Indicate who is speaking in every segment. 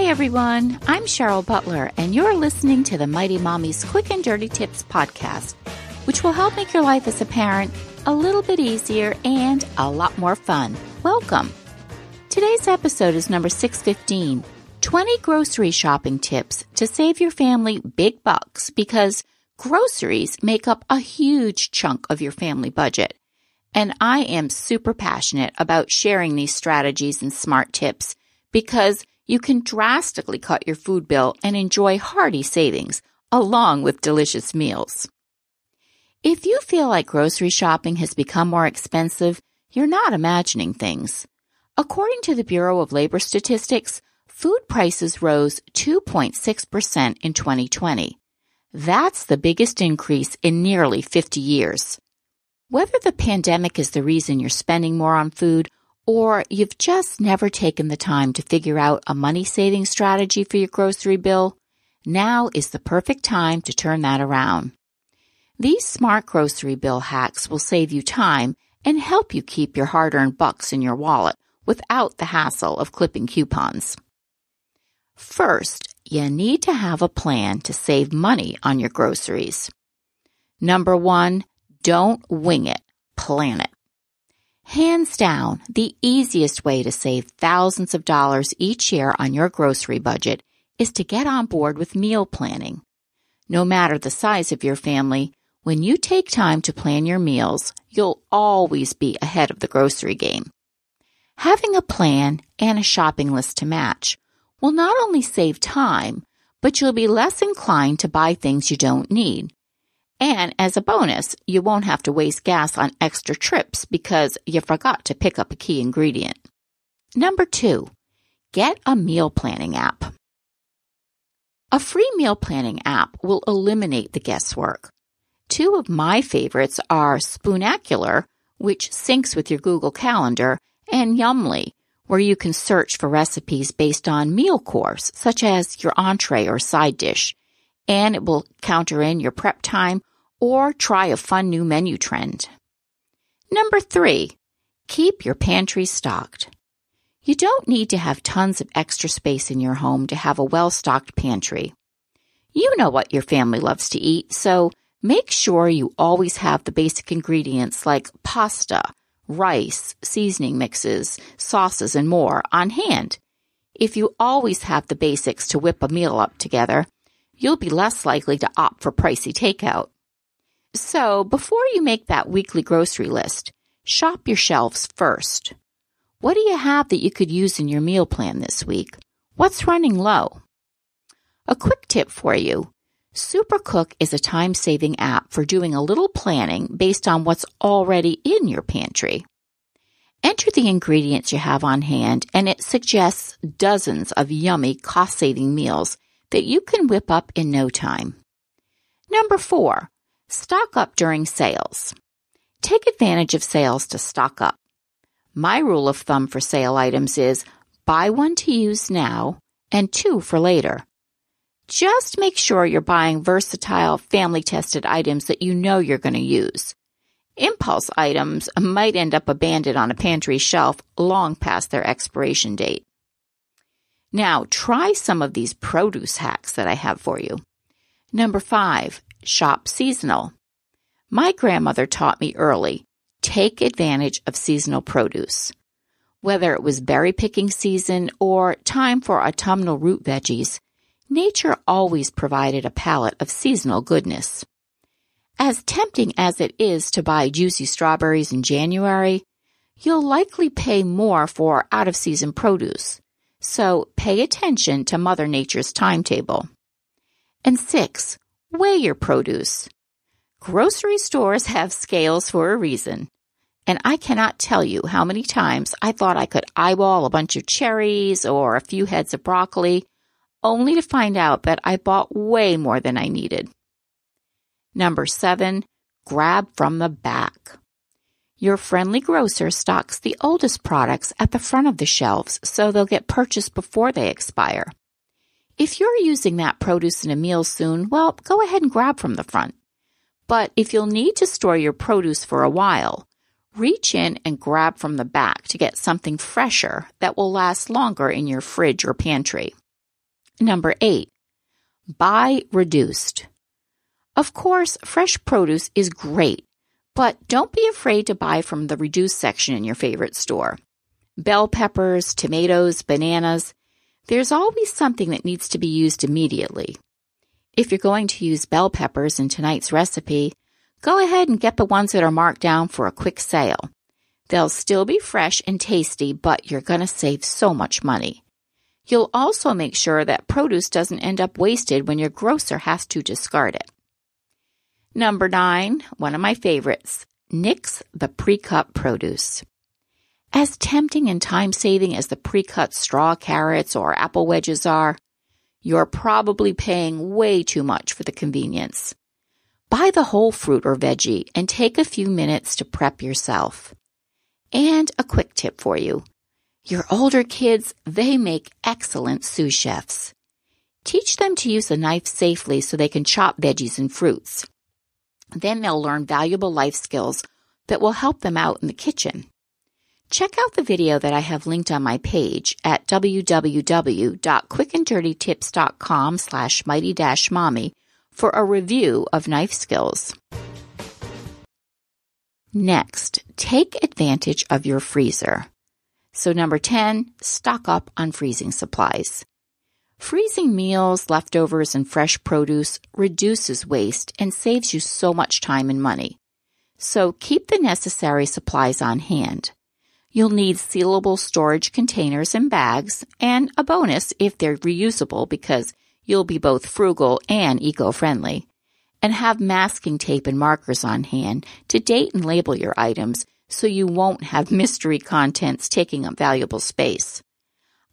Speaker 1: Hi, everyone. I'm Cheryl Butler, and you're listening to the Mighty Mommy's Quick and Dirty Tips podcast, which will help make your life as a parent a little bit easier and a lot more fun. Welcome. Today's episode is number 615 20 grocery shopping tips to save your family big bucks because groceries make up a huge chunk of your family budget. And I am super passionate about sharing these strategies and smart tips because you can drastically cut your food bill and enjoy hearty savings along with delicious meals. If you feel like grocery shopping has become more expensive, you're not imagining things. According to the Bureau of Labor Statistics, food prices rose 2.6% in 2020. That's the biggest increase in nearly 50 years. Whether the pandemic is the reason you're spending more on food or you've just never taken the time to figure out a money saving strategy for your grocery bill, now is the perfect time to turn that around. These smart grocery bill hacks will save you time and help you keep your hard earned bucks in your wallet without the hassle of clipping coupons. First, you need to have a plan to save money on your groceries. Number one, don't wing it, plan it. Hands down, the easiest way to save thousands of dollars each year on your grocery budget is to get on board with meal planning. No matter the size of your family, when you take time to plan your meals, you'll always be ahead of the grocery game. Having a plan and a shopping list to match will not only save time, but you'll be less inclined to buy things you don't need. And as a bonus, you won't have to waste gas on extra trips because you forgot to pick up a key ingredient. Number two, get a meal planning app. A free meal planning app will eliminate the guesswork. Two of my favorites are Spoonacular, which syncs with your Google Calendar, and Yummly, where you can search for recipes based on meal course, such as your entree or side dish, and it will counter in your prep time or try a fun new menu trend. Number three, keep your pantry stocked. You don't need to have tons of extra space in your home to have a well stocked pantry. You know what your family loves to eat, so make sure you always have the basic ingredients like pasta, rice, seasoning mixes, sauces, and more on hand. If you always have the basics to whip a meal up together, you'll be less likely to opt for pricey takeout. So before you make that weekly grocery list, shop your shelves first. What do you have that you could use in your meal plan this week? What's running low? A quick tip for you. Supercook is a time saving app for doing a little planning based on what's already in your pantry. Enter the ingredients you have on hand and it suggests dozens of yummy cost saving meals that you can whip up in no time. Number four, stock up during sales. Take advantage of sales to stock up. My rule of thumb for sale items is buy one to use now and two for later. Just make sure you're buying versatile, family tested items that you know you're going to use. Impulse items might end up abandoned on a pantry shelf long past their expiration date. Now, try some of these produce hacks that I have for you. Number five, shop seasonal. My grandmother taught me early take advantage of seasonal produce. Whether it was berry picking season or time for autumnal root veggies, nature always provided a palette of seasonal goodness. As tempting as it is to buy juicy strawberries in January, you'll likely pay more for out of season produce. So pay attention to Mother Nature's timetable. And six, weigh your produce. Grocery stores have scales for a reason. And I cannot tell you how many times I thought I could eyeball a bunch of cherries or a few heads of broccoli only to find out that I bought way more than I needed. Number seven, grab from the back. Your friendly grocer stocks the oldest products at the front of the shelves so they'll get purchased before they expire. If you're using that produce in a meal soon, well, go ahead and grab from the front. But if you'll need to store your produce for a while, reach in and grab from the back to get something fresher that will last longer in your fridge or pantry. Number eight, buy reduced. Of course, fresh produce is great, but don't be afraid to buy from the reduced section in your favorite store. Bell peppers, tomatoes, bananas, there's always something that needs to be used immediately. If you're going to use bell peppers in tonight's recipe, go ahead and get the ones that are marked down for a quick sale. They'll still be fresh and tasty, but you're going to save so much money. You'll also make sure that produce doesn't end up wasted when your grocer has to discard it. Number nine, one of my favorites, nix the pre-cut produce. As tempting and time saving as the pre-cut straw carrots or apple wedges are, you're probably paying way too much for the convenience. Buy the whole fruit or veggie and take a few minutes to prep yourself. And a quick tip for you. Your older kids, they make excellent sous chefs. Teach them to use a knife safely so they can chop veggies and fruits. Then they'll learn valuable life skills that will help them out in the kitchen. Check out the video that I have linked on my page at www.quickanddirtytips.com slash mighty-mommy for a review of knife skills. Next, take advantage of your freezer. So number 10, stock up on freezing supplies. Freezing meals, leftovers, and fresh produce reduces waste and saves you so much time and money. So keep the necessary supplies on hand. You'll need sealable storage containers and bags, and a bonus if they're reusable because you'll be both frugal and eco-friendly. And have masking tape and markers on hand to date and label your items so you won't have mystery contents taking up valuable space.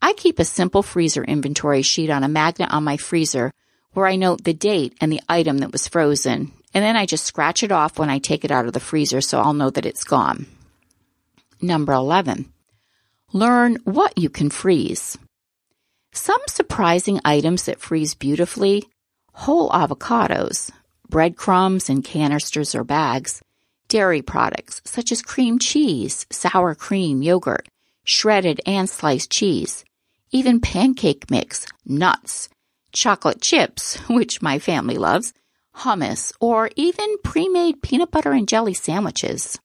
Speaker 1: I keep a simple freezer inventory sheet on a magnet on my freezer where I note the date and the item that was frozen, and then I just scratch it off when I take it out of the freezer so I'll know that it's gone. Number 11. Learn what you can freeze. Some surprising items that freeze beautifully whole avocados, breadcrumbs in canisters or bags, dairy products such as cream cheese, sour cream, yogurt, shredded and sliced cheese, even pancake mix, nuts, chocolate chips, which my family loves, hummus, or even pre made peanut butter and jelly sandwiches.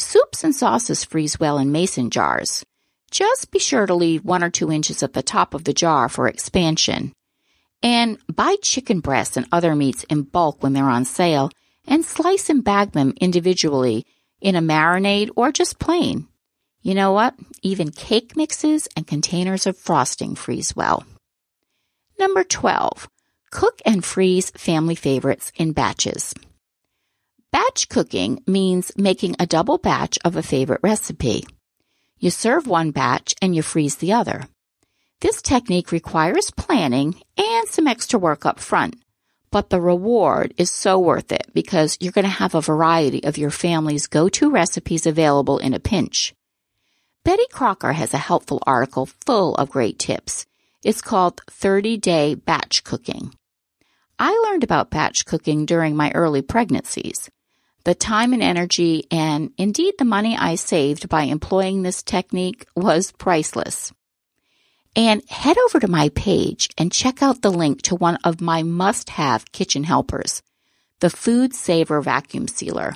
Speaker 1: Soups and sauces freeze well in mason jars. Just be sure to leave one or two inches at the top of the jar for expansion. And buy chicken breasts and other meats in bulk when they're on sale and slice and bag them individually in a marinade or just plain. You know what? Even cake mixes and containers of frosting freeze well. Number 12. Cook and freeze family favorites in batches. Batch cooking means making a double batch of a favorite recipe. You serve one batch and you freeze the other. This technique requires planning and some extra work up front, but the reward is so worth it because you're going to have a variety of your family's go-to recipes available in a pinch. Betty Crocker has a helpful article full of great tips. It's called 30 Day Batch Cooking. I learned about batch cooking during my early pregnancies. The time and energy and indeed the money I saved by employing this technique was priceless. And head over to my page and check out the link to one of my must have kitchen helpers, the Food Saver Vacuum Sealer.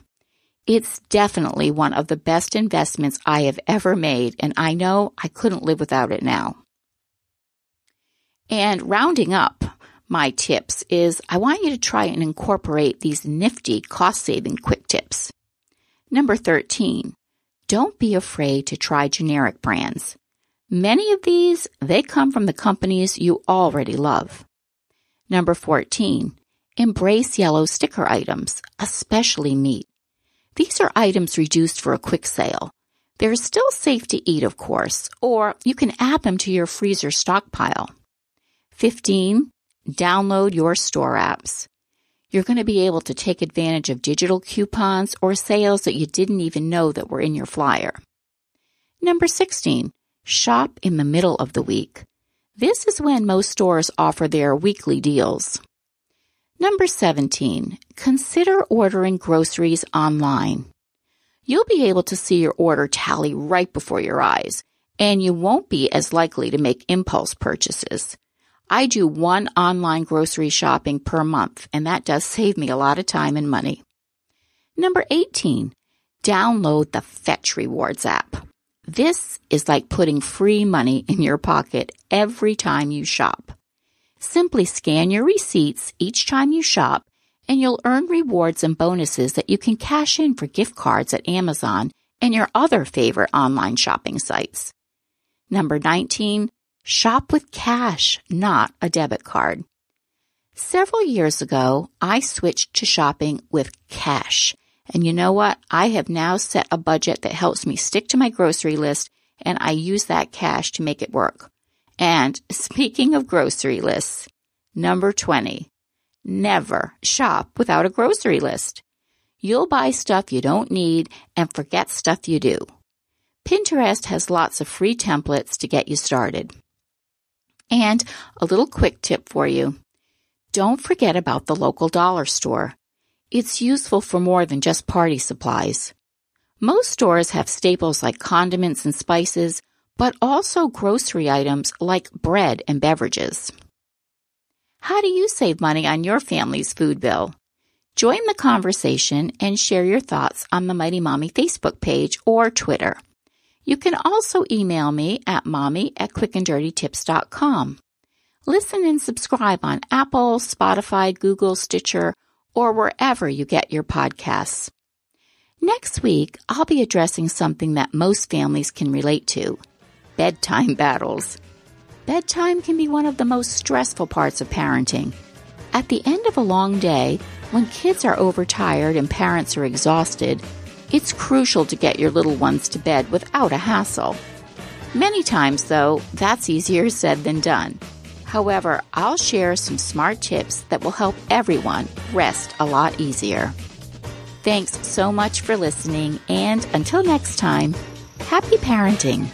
Speaker 1: It's definitely one of the best investments I have ever made, and I know I couldn't live without it now. And rounding up, my tips is I want you to try and incorporate these nifty cost saving quick tips. Number 13, don't be afraid to try generic brands. Many of these, they come from the companies you already love. Number 14, embrace yellow sticker items, especially meat. These are items reduced for a quick sale. They're still safe to eat, of course, or you can add them to your freezer stockpile. 15. Download your store apps. You're going to be able to take advantage of digital coupons or sales that you didn't even know that were in your flyer. Number 16. Shop in the middle of the week. This is when most stores offer their weekly deals. Number 17. Consider ordering groceries online. You'll be able to see your order tally right before your eyes, and you won't be as likely to make impulse purchases. I do one online grocery shopping per month, and that does save me a lot of time and money. Number 18, download the Fetch Rewards app. This is like putting free money in your pocket every time you shop. Simply scan your receipts each time you shop and you'll earn rewards and bonuses that you can cash in for gift cards at Amazon and your other favorite online shopping sites. Number 19, shop with cash, not a debit card. Several years ago, I switched to shopping with cash. And you know what? I have now set a budget that helps me stick to my grocery list and I use that cash to make it work. And speaking of grocery lists, number 20, never shop without a grocery list. You'll buy stuff you don't need and forget stuff you do. Pinterest has lots of free templates to get you started. And a little quick tip for you. Don't forget about the local dollar store. It's useful for more than just party supplies. Most stores have staples like condiments and spices, but also grocery items like bread and beverages. How do you save money on your family's food bill? Join the conversation and share your thoughts on the Mighty Mommy Facebook page or Twitter. You can also email me at mommy at quickanddirtytips.com. Listen and subscribe on Apple, Spotify, Google, Stitcher, or wherever you get your podcasts. Next week, I'll be addressing something that most families can relate to bedtime battles. Bedtime can be one of the most stressful parts of parenting. At the end of a long day, when kids are overtired and parents are exhausted, it's crucial to get your little ones to bed without a hassle. Many times, though, that's easier said than done. However, I'll share some smart tips that will help everyone rest a lot easier. Thanks so much for listening, and until next time, happy parenting.